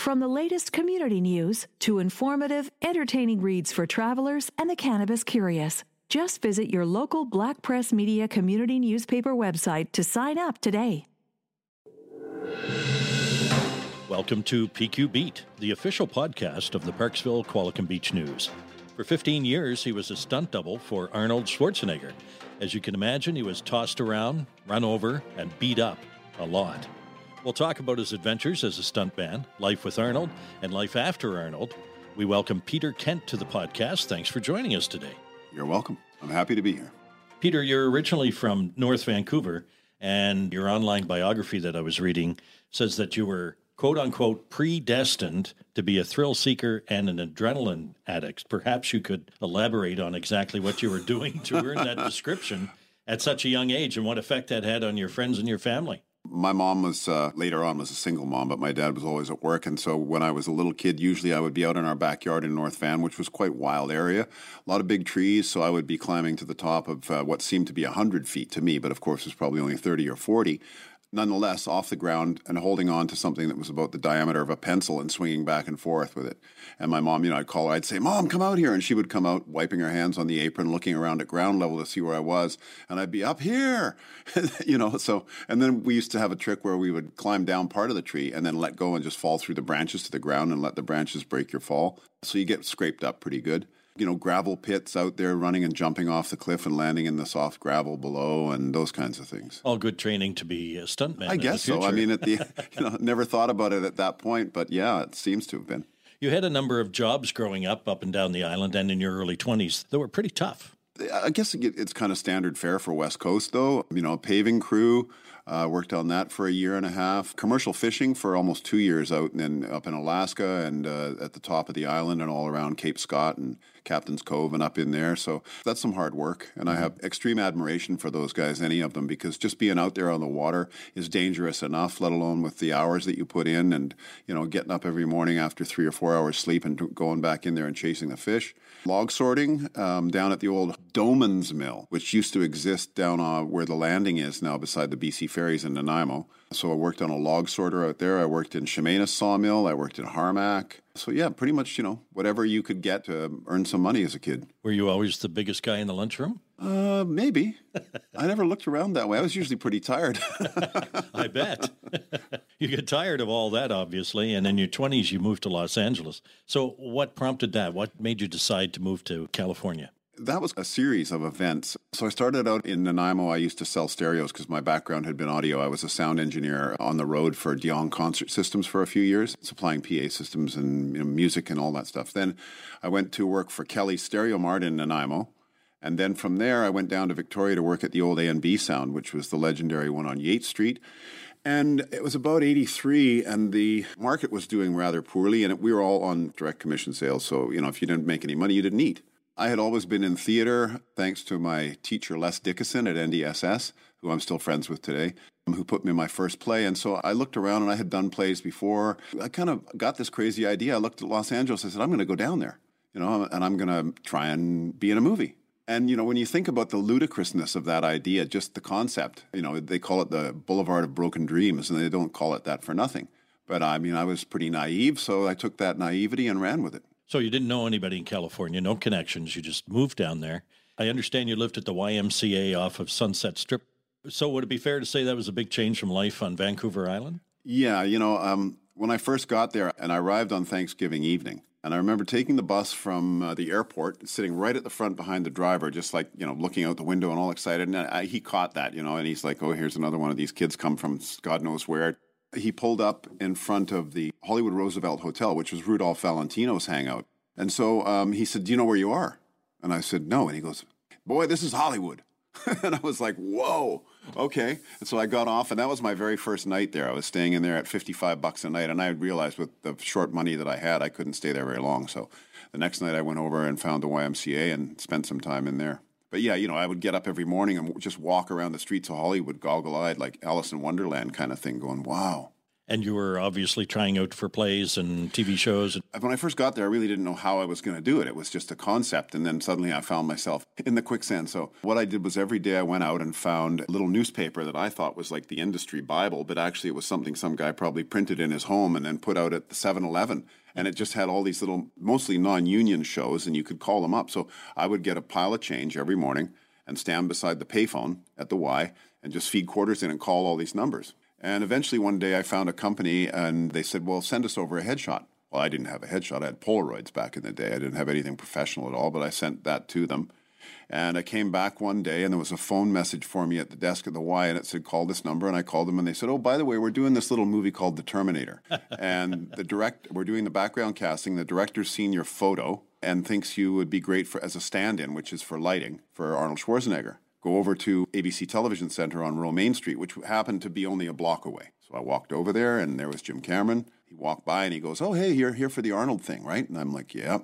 From the latest community news to informative, entertaining reads for travelers and the cannabis curious. Just visit your local Black Press Media community newspaper website to sign up today. Welcome to PQ Beat, the official podcast of the Parksville Qualicum Beach News. For 15 years, he was a stunt double for Arnold Schwarzenegger. As you can imagine, he was tossed around, run over, and beat up a lot. We'll talk about his adventures as a stuntman, life with Arnold, and life after Arnold. We welcome Peter Kent to the podcast. Thanks for joining us today. You're welcome. I'm happy to be here. Peter, you're originally from North Vancouver, and your online biography that I was reading says that you were quote unquote predestined to be a thrill seeker and an adrenaline addict. Perhaps you could elaborate on exactly what you were doing to earn that description at such a young age and what effect that had on your friends and your family. My mom was uh, later on was a single mom, but my dad was always at work, and so when I was a little kid, usually I would be out in our backyard in North Van, which was quite wild area, a lot of big trees. So I would be climbing to the top of uh, what seemed to be hundred feet to me, but of course it was probably only thirty or forty nonetheless off the ground and holding on to something that was about the diameter of a pencil and swinging back and forth with it. And my mom, you know, I'd call her, I'd say, Mom, come out here. And she would come out, wiping her hands on the apron, looking around at ground level to see where I was. And I'd be up here, you know. So, and then we used to have a trick where we would climb down part of the tree and then let go and just fall through the branches to the ground and let the branches break your fall. So you get scraped up pretty good you know, gravel pits out there running and jumping off the cliff and landing in the soft gravel below and those kinds of things. All good training to be a stuntman. I guess so. I mean, at the, you know, never thought about it at that point, but yeah, it seems to have been. You had a number of jobs growing up, up and down the island and in your early 20s that were pretty tough. I guess it's kind of standard fare for West Coast, though. You know, paving crew, uh, worked on that for a year and a half. Commercial fishing for almost two years out and up in Alaska and uh, at the top of the island and all around Cape Scott and Captain's Cove and up in there. So that's some hard work. And I have extreme admiration for those guys, any of them, because just being out there on the water is dangerous enough, let alone with the hours that you put in and, you know, getting up every morning after three or four hours sleep and going back in there and chasing the fish. Log sorting um, down at the old Doman's Mill, which used to exist down uh, where the landing is now beside the BC Ferries in Nanaimo. So I worked on a log sorter out there. I worked in Chemainus Sawmill. I worked in Harmac. So yeah, pretty much, you know, whatever you could get to earn some money as a kid. Were you always the biggest guy in the lunchroom? Uh, maybe. I never looked around that way. I was usually pretty tired. I bet. you get tired of all that, obviously, and in your 20s you moved to Los Angeles. So what prompted that? What made you decide to move to California? That was a series of events. So I started out in Nanaimo. I used to sell stereos because my background had been audio. I was a sound engineer on the road for Dion Concert Systems for a few years, supplying PA systems and you know, music and all that stuff. Then I went to work for Kelly Stereo Mart in Nanaimo. And then from there, I went down to Victoria to work at the old A&B Sound, which was the legendary one on Yates Street. And it was about 83, and the market was doing rather poorly, and we were all on direct commission sales. So, you know, if you didn't make any money, you didn't eat. I had always been in theater thanks to my teacher, Les Dickinson at NDSS, who I'm still friends with today, um, who put me in my first play. And so I looked around and I had done plays before. I kind of got this crazy idea. I looked at Los Angeles. I said, I'm going to go down there, you know, and I'm going to try and be in a movie. And, you know, when you think about the ludicrousness of that idea, just the concept, you know, they call it the Boulevard of Broken Dreams, and they don't call it that for nothing. But I mean, I was pretty naive, so I took that naivety and ran with it. So you didn't know anybody in California, no connections. You just moved down there. I understand you lived at the YMCA off of Sunset Strip. So would it be fair to say that was a big change from life on Vancouver Island? Yeah, you know, um, when I first got there and I arrived on Thanksgiving evening, and I remember taking the bus from uh, the airport, sitting right at the front behind the driver, just like, you know, looking out the window and all excited. And I, he caught that, you know, and he's like, oh, here's another one of these kids come from God knows where. He pulled up in front of the Hollywood Roosevelt Hotel, which was Rudolph Valentino's hangout. And so um, he said, Do you know where you are? And I said, No. And he goes, Boy, this is Hollywood. and I was like, Whoa, okay. And so I got off, and that was my very first night there. I was staying in there at 55 bucks a night, and I realized with the short money that I had, I couldn't stay there very long. So the next night I went over and found the YMCA and spent some time in there. But yeah, you know, I would get up every morning and just walk around the streets of Hollywood, goggle eyed, like Alice in Wonderland kind of thing, going, Wow. And you were obviously trying out for plays and TV shows. When I first got there, I really didn't know how I was going to do it. It was just a concept. And then suddenly I found myself in the quicksand. So what I did was every day I went out and found a little newspaper that I thought was like the industry Bible, but actually it was something some guy probably printed in his home and then put out at the 7 Eleven and it just had all these little mostly non-union shows and you could call them up so i would get a pile of change every morning and stand beside the payphone at the y and just feed quarters in and call all these numbers and eventually one day i found a company and they said well send us over a headshot well i didn't have a headshot i had polaroids back in the day i didn't have anything professional at all but i sent that to them and I came back one day and there was a phone message for me at the desk at the Y and it said, call this number. And I called them and they said, oh, by the way, we're doing this little movie called The Terminator. and the direct, we're doing the background casting. The director's seen your photo and thinks you would be great for as a stand in, which is for lighting for Arnold Schwarzenegger. Go over to ABC Television Center on Romaine Street, which happened to be only a block away. So I walked over there and there was Jim Cameron. He walked by and he goes, Oh, hey, you're here for the Arnold thing, right? And I'm like, Yeah.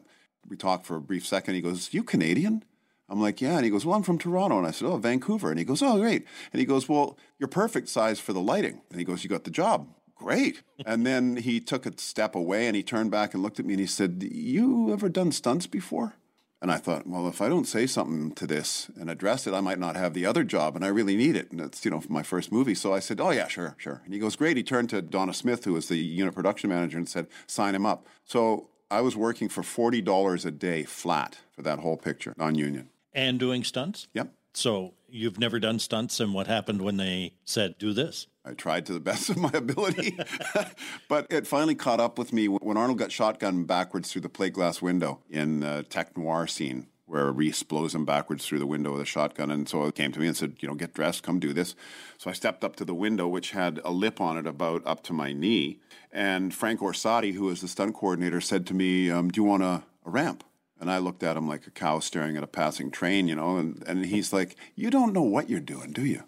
We talked for a brief second. He goes, You Canadian? I'm like, yeah. And he goes, well, I'm from Toronto. And I said, oh, Vancouver. And he goes, oh, great. And he goes, well, you're perfect size for the lighting. And he goes, you got the job. Great. and then he took a step away and he turned back and looked at me and he said, you ever done stunts before? And I thought, well, if I don't say something to this and address it, I might not have the other job, and I really need it. And it's, you know, my first movie. So I said, oh, yeah, sure, sure. And he goes, great. He turned to Donna Smith, who was the unit production manager, and said, sign him up. So I was working for $40 a day flat for that whole picture, non union and doing stunts? Yep. So you've never done stunts, and what happened when they said, do this? I tried to the best of my ability, but it finally caught up with me when Arnold got shotgun backwards through the plate glass window in the tech noir scene where Reese blows him backwards through the window with a shotgun. And so it came to me and said, you know, get dressed, come do this. So I stepped up to the window, which had a lip on it about up to my knee. And Frank Orsatti, who was the stunt coordinator, said to me, um, do you want a, a ramp? And I looked at him like a cow staring at a passing train, you know, and, and he's like, You don't know what you're doing, do you?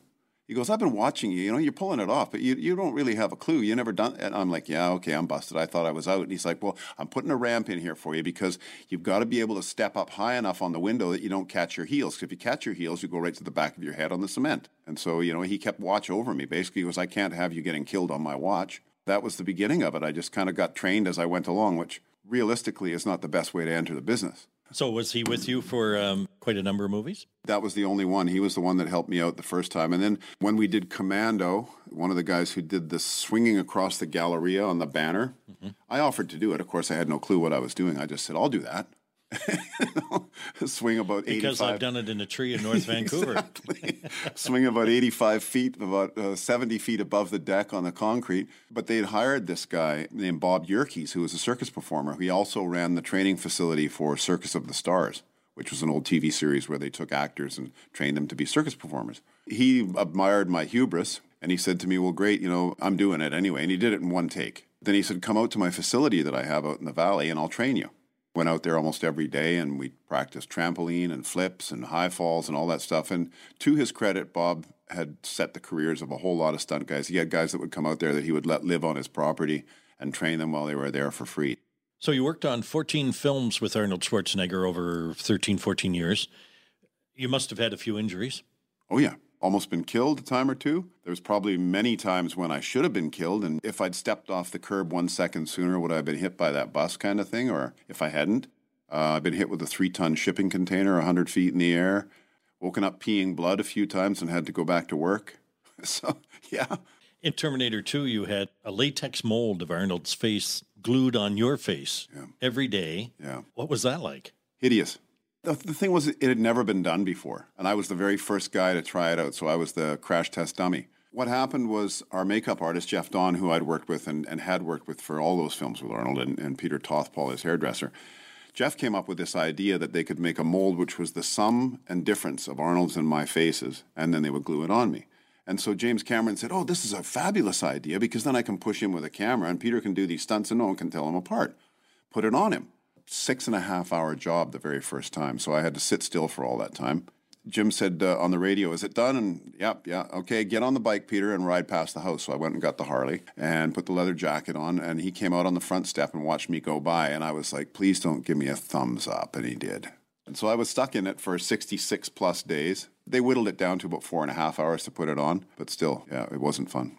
He goes, I've been watching you, you know, you're pulling it off, but you, you don't really have a clue. You never done And I'm like, Yeah, okay, I'm busted. I thought I was out. And he's like, Well, I'm putting a ramp in here for you because you've got to be able to step up high enough on the window that you don't catch your heels. Because if you catch your heels, you go right to the back of your head on the cement. And so, you know, he kept watch over me. Basically, he goes, I can't have you getting killed on my watch. That was the beginning of it. I just kind of got trained as I went along, which realistically is not the best way to enter the business. So was he with you for um, quite a number of movies? That was the only one. He was the one that helped me out the first time. And then when we did Commando, one of the guys who did the swinging across the Galleria on the banner, mm-hmm. I offered to do it. Of course, I had no clue what I was doing. I just said, "I'll do that." swing about because 85. I've done it in a tree in North Vancouver. swing about 85 feet, about uh, 70 feet above the deck on the concrete. But they had hired this guy named Bob Yerkes, who was a circus performer. He also ran the training facility for Circus of the Stars, which was an old TV series where they took actors and trained them to be circus performers. He admired my hubris and he said to me, Well, great, you know, I'm doing it anyway. And he did it in one take. Then he said, Come out to my facility that I have out in the valley and I'll train you went out there almost every day and we practiced trampoline and flips and high falls and all that stuff. And to his credit, Bob had set the careers of a whole lot of stunt guys. He had guys that would come out there that he would let live on his property and train them while they were there for free. So you worked on 14 films with Arnold Schwarzenegger over 13, 14 years. You must have had a few injuries. Oh, yeah almost been killed a time or two. There was probably many times when I should have been killed, and if I'd stepped off the curb one second sooner, would I have been hit by that bus kind of thing? Or if I hadn't, uh, I've been hit with a three ton shipping container 100 feet in the air, woken up peeing blood a few times and had to go back to work. so, yeah. In Terminator 2, you had a latex mold of Arnold's face glued on your face yeah. every day. Yeah. What was that like? Hideous. The, the thing was, it had never been done before, and I was the very first guy to try it out, so I was the crash test dummy. What happened was our makeup artist, Jeff Dawn, who I'd worked with and, and had worked with for all those films with Arnold and, and Peter Tothpal, his hairdresser, Jeff came up with this idea that they could make a mold which was the sum and difference of Arnold's and my faces, and then they would glue it on me. And so James Cameron said, Oh, this is a fabulous idea because then I can push him with a camera and Peter can do these stunts and no one can tell them apart. Put it on him six and a half hour job the very first time. So I had to sit still for all that time. Jim said uh, on the radio, Is it done? And yep, yeah, okay, get on the bike, Peter, and ride past the house. So I went and got the Harley and put the leather jacket on. And he came out on the front step and watched me go by. And I was like, Please don't give me a thumbs up. And he did. And so I was stuck in it for 66 plus days. They whittled it down to about four and a half hours to put it on, but still, yeah, it wasn't fun.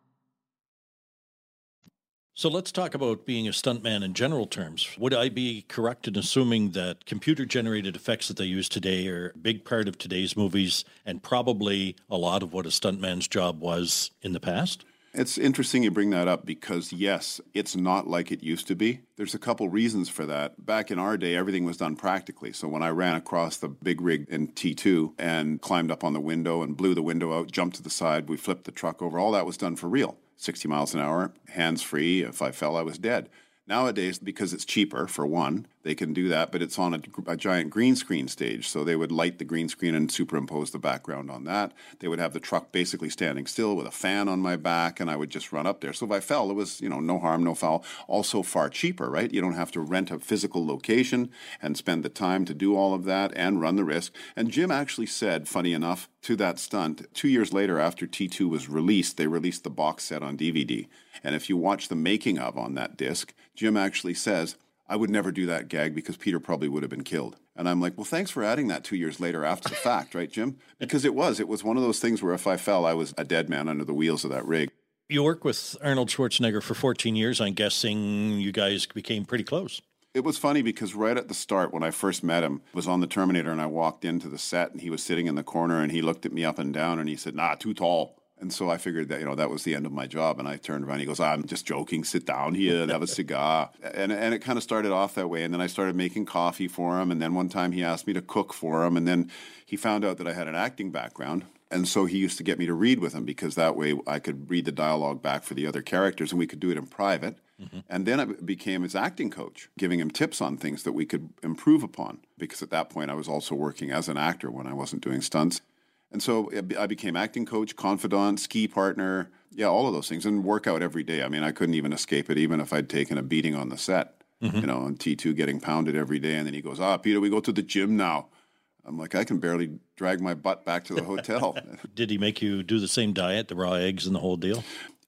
So let's talk about being a stuntman in general terms. Would I be correct in assuming that computer generated effects that they use today are a big part of today's movies and probably a lot of what a stuntman's job was in the past? It's interesting you bring that up because, yes, it's not like it used to be. There's a couple reasons for that. Back in our day, everything was done practically. So when I ran across the big rig in T2 and climbed up on the window and blew the window out, jumped to the side, we flipped the truck over, all that was done for real. 60 miles an hour, hands free. If I fell, I was dead. Nowadays, because it's cheaper, for one, they can do that, but it's on a, a, giant green screen stage. So they would light the green screen and superimpose the background on that. They would have the truck basically standing still with a fan on my back, and I would just run up there. So if I fell, it was, you know, no harm, no foul. Also far cheaper, right? You don't have to rent a physical location and spend the time to do all of that and run the risk. And Jim actually said, funny enough, to that stunt, two years later after T2 was released, they released the box set on DVD. And if you watch the making of on that disc, Jim actually says, I would never do that gag because Peter probably would have been killed. And I'm like, well, thanks for adding that two years later after the fact, right, Jim? Because it was. It was one of those things where if I fell, I was a dead man under the wheels of that rig. You worked with Arnold Schwarzenegger for 14 years. I'm guessing you guys became pretty close. It was funny because right at the start, when I first met him, was on the Terminator, and I walked into the set, and he was sitting in the corner, and he looked at me up and down, and he said, "Nah, too tall." And so I figured that, you know, that was the end of my job. And I turned around. He goes, I'm just joking. Sit down here and have a cigar. And, and it kind of started off that way. And then I started making coffee for him. And then one time he asked me to cook for him. And then he found out that I had an acting background. And so he used to get me to read with him because that way I could read the dialogue back for the other characters and we could do it in private. Mm-hmm. And then I became his acting coach, giving him tips on things that we could improve upon. Because at that point I was also working as an actor when I wasn't doing stunts. And so I became acting coach, confidant, ski partner, yeah, all of those things, and work out every day. I mean, I couldn't even escape it, even if I'd taken a beating on the set, mm-hmm. you know, on T2 getting pounded every day. And then he goes, Ah, Peter, we go to the gym now. I'm like, I can barely drag my butt back to the hotel. Did he make you do the same diet, the raw eggs and the whole deal?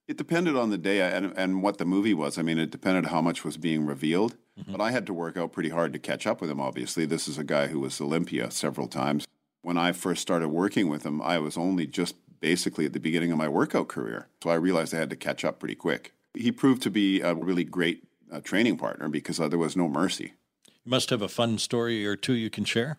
It depended on the day and, and what the movie was. I mean, it depended how much was being revealed. Mm-hmm. But I had to work out pretty hard to catch up with him, obviously. This is a guy who was Olympia several times when I first started working with him, I was only just basically at the beginning of my workout career. So I realized I had to catch up pretty quick. He proved to be a really great uh, training partner because uh, there was no mercy. You must have a fun story or two you can share.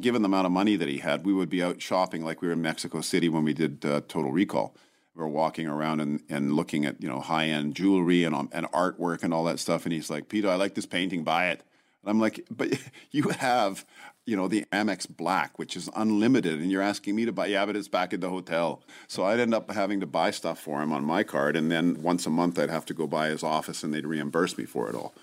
Given the amount of money that he had, we would be out shopping like we were in Mexico City when we did uh, Total Recall. We were walking around and, and looking at you know high end jewelry and um, and artwork and all that stuff. And he's like, "Peter, I like this painting. Buy it." And I'm like, "But you have you know, the Amex Black, which is unlimited, and you're asking me to buy, yeah, but it's back at the hotel. So I'd end up having to buy stuff for him on my card, and then once a month I'd have to go by his office and they'd reimburse me for it all.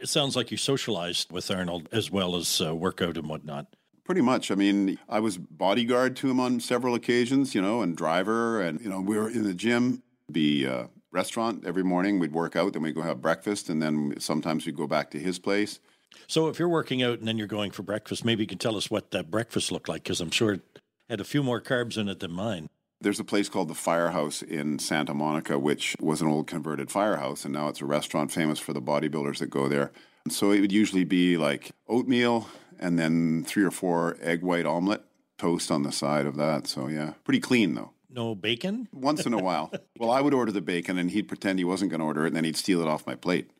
It sounds like you socialized with Arnold as well as uh, workout and whatnot. Pretty much. I mean, I was bodyguard to him on several occasions, you know, and driver, and, you know, we were in the gym, The uh, restaurant every morning. We'd work out, then we'd go have breakfast, and then sometimes we'd go back to his place. So if you're working out and then you're going for breakfast, maybe you can tell us what that breakfast looked like because I'm sure it had a few more carbs in it than mine. There's a place called the Firehouse in Santa Monica, which was an old converted firehouse, and now it's a restaurant famous for the bodybuilders that go there. And so it would usually be like oatmeal and then three or four egg white omelet, toast on the side of that. So yeah, pretty clean though. No bacon? Once in a while. well, I would order the bacon and he'd pretend he wasn't going to order it and then he'd steal it off my plate.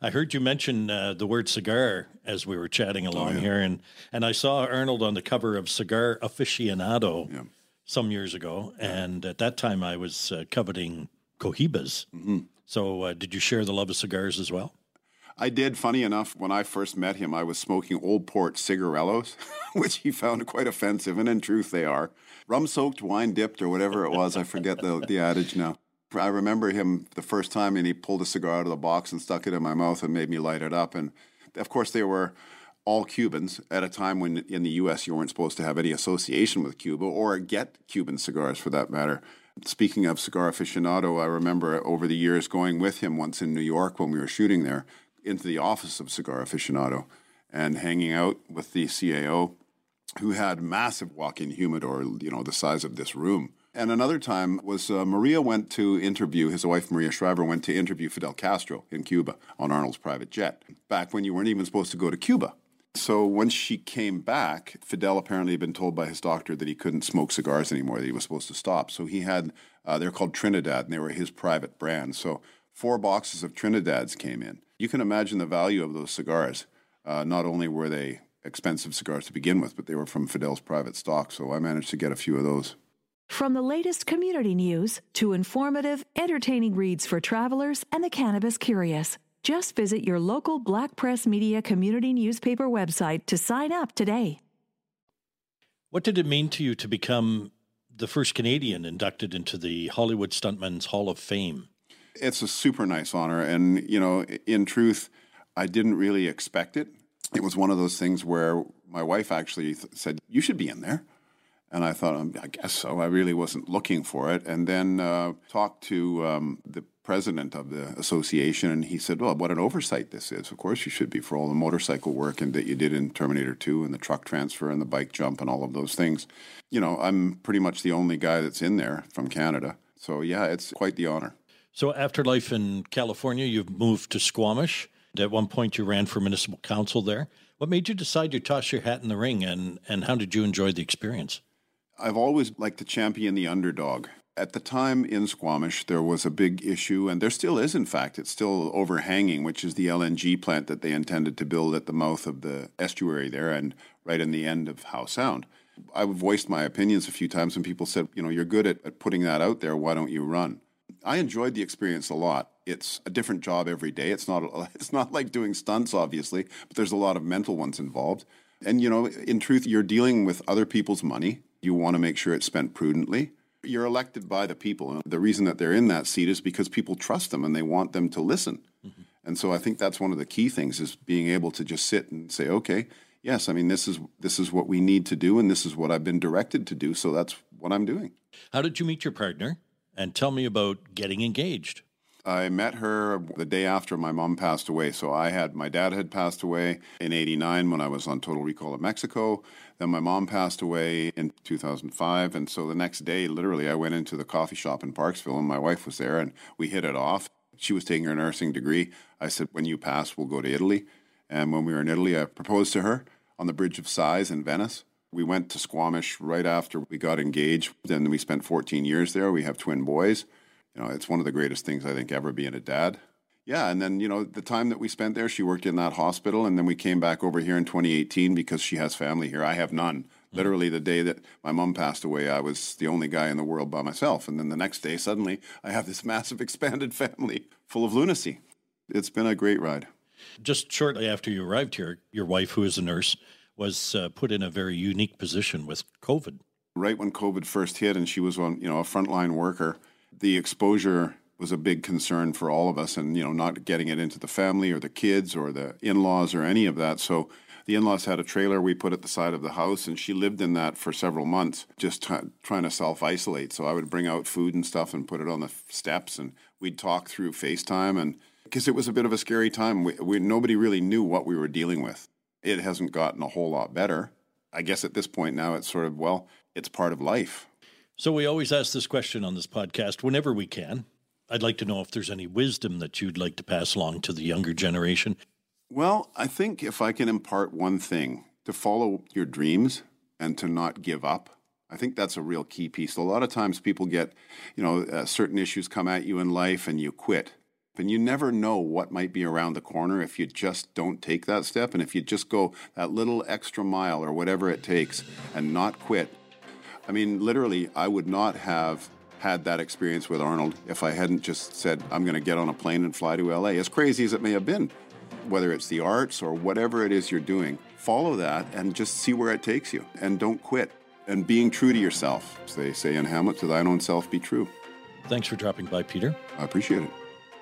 I heard you mention uh, the word cigar as we were chatting along oh, yeah. here, and and I saw Arnold on the cover of Cigar Aficionado yeah. some years ago, and at that time I was uh, coveting Cohibas. Mm-hmm. So, uh, did you share the love of cigars as well? I did. Funny enough, when I first met him, I was smoking Old Port cigarellos, which he found quite offensive, and in truth, they are rum soaked, wine dipped, or whatever it was. I forget the the adage now. I remember him the first time, and he pulled a cigar out of the box and stuck it in my mouth and made me light it up. And of course, they were all Cubans at a time when in the U.S. you weren't supposed to have any association with Cuba or get Cuban cigars for that matter. Speaking of cigar aficionado, I remember over the years going with him once in New York when we were shooting there into the office of cigar aficionado and hanging out with the CAO who had massive walk-in humidor, you know, the size of this room. And another time was uh, Maria went to interview, his wife Maria Shriver went to interview Fidel Castro in Cuba on Arnold's private jet, back when you weren't even supposed to go to Cuba. So when she came back, Fidel apparently had been told by his doctor that he couldn't smoke cigars anymore, that he was supposed to stop. So he had, uh, they're called Trinidad, and they were his private brand. So four boxes of Trinidad's came in. You can imagine the value of those cigars. Uh, not only were they expensive cigars to begin with, but they were from Fidel's private stock. So I managed to get a few of those. From the latest community news to informative, entertaining reads for travelers and the cannabis curious, just visit your local Black Press Media community newspaper website to sign up today. What did it mean to you to become the first Canadian inducted into the Hollywood Stuntmen's Hall of Fame? It's a super nice honor. And, you know, in truth, I didn't really expect it. It was one of those things where my wife actually th- said, You should be in there. And I thought, um, I guess so. I really wasn't looking for it. And then uh, talked to um, the president of the association, and he said, Well, what an oversight this is. Of course, you should be for all the motorcycle work and that you did in Terminator 2 and the truck transfer and the bike jump and all of those things. You know, I'm pretty much the only guy that's in there from Canada. So, yeah, it's quite the honor. So, after life in California, you've moved to Squamish. At one point, you ran for municipal council there. What made you decide to toss your hat in the ring, and, and how did you enjoy the experience? I've always liked to champion the underdog. At the time in Squamish, there was a big issue, and there still is, in fact. It's still overhanging, which is the LNG plant that they intended to build at the mouth of the estuary there and right in the end of Howe Sound. I've voiced my opinions a few times, and people said, you know, you're good at, at putting that out there. Why don't you run? I enjoyed the experience a lot. It's a different job every day. It's not it's not like doing stunts, obviously, but there's a lot of mental ones involved. And you know, in truth, you're dealing with other people's money. You want to make sure it's spent prudently. You're elected by the people. And the reason that they're in that seat is because people trust them and they want them to listen. Mm-hmm. And so I think that's one of the key things is being able to just sit and say, okay, yes, I mean this is this is what we need to do and this is what I've been directed to do, so that's what I'm doing. How did you meet your partner? And tell me about getting engaged. I met her the day after my mom passed away. So I had my dad had passed away in 89 when I was on Total Recall of Mexico. Then my mom passed away in 2005. And so the next day, literally, I went into the coffee shop in Parksville and my wife was there and we hit it off. She was taking her nursing degree. I said, When you pass, we'll go to Italy. And when we were in Italy, I proposed to her on the Bridge of Sighs in Venice. We went to Squamish right after we got engaged. Then we spent 14 years there. We have twin boys you know, it's one of the greatest things I think ever being a dad. Yeah, and then you know the time that we spent there, she worked in that hospital, and then we came back over here in 2018 because she has family here. I have none. Mm-hmm. Literally, the day that my mom passed away, I was the only guy in the world by myself, and then the next day, suddenly, I have this massive expanded family full of lunacy. It's been a great ride. Just shortly after you arrived here, your wife, who is a nurse, was uh, put in a very unique position with COVID. Right when COVID first hit, and she was on, you know, a frontline worker the exposure was a big concern for all of us and you know not getting it into the family or the kids or the in-laws or any of that. So the in-laws had a trailer we put at the side of the house and she lived in that for several months just t- trying to self-isolate. So i would bring out food and stuff and put it on the steps and we'd talk through facetime. And because it was a bit of a scary time we, we, nobody really knew what we were dealing with. It hasn't gotten a whole lot better. I guess at this point now it's sort of well it's part of life so we always ask this question on this podcast whenever we can. I'd like to know if there's any wisdom that you'd like to pass along to the younger generation. Well, I think if I can impart one thing, to follow your dreams and to not give up. I think that's a real key piece. A lot of times people get, you know, uh, certain issues come at you in life and you quit. And you never know what might be around the corner if you just don't take that step. And if you just go that little extra mile or whatever it takes and not quit, I mean, literally, I would not have had that experience with Arnold if I hadn't just said, I'm going to get on a plane and fly to LA. As crazy as it may have been, whether it's the arts or whatever it is you're doing, follow that and just see where it takes you and don't quit. And being true to yourself. As they say in Hamlet, to thine own self be true. Thanks for dropping by, Peter. I appreciate it.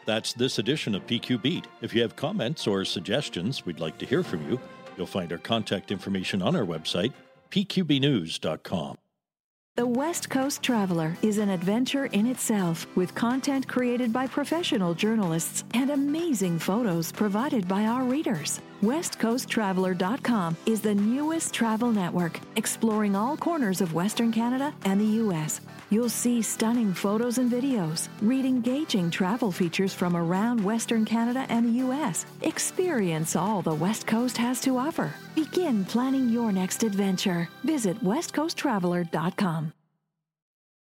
That's this edition of PQ Beat. If you have comments or suggestions, we'd like to hear from you. You'll find our contact information on our website, pqbnews.com. The West Coast Traveler is an adventure in itself with content created by professional journalists and amazing photos provided by our readers. WestCoastTraveler.com is the newest travel network exploring all corners of Western Canada and the U.S. You'll see stunning photos and videos, read engaging travel features from around Western Canada and the U.S. Experience all the West Coast has to offer. Begin planning your next adventure. Visit WestCoastTraveler.com.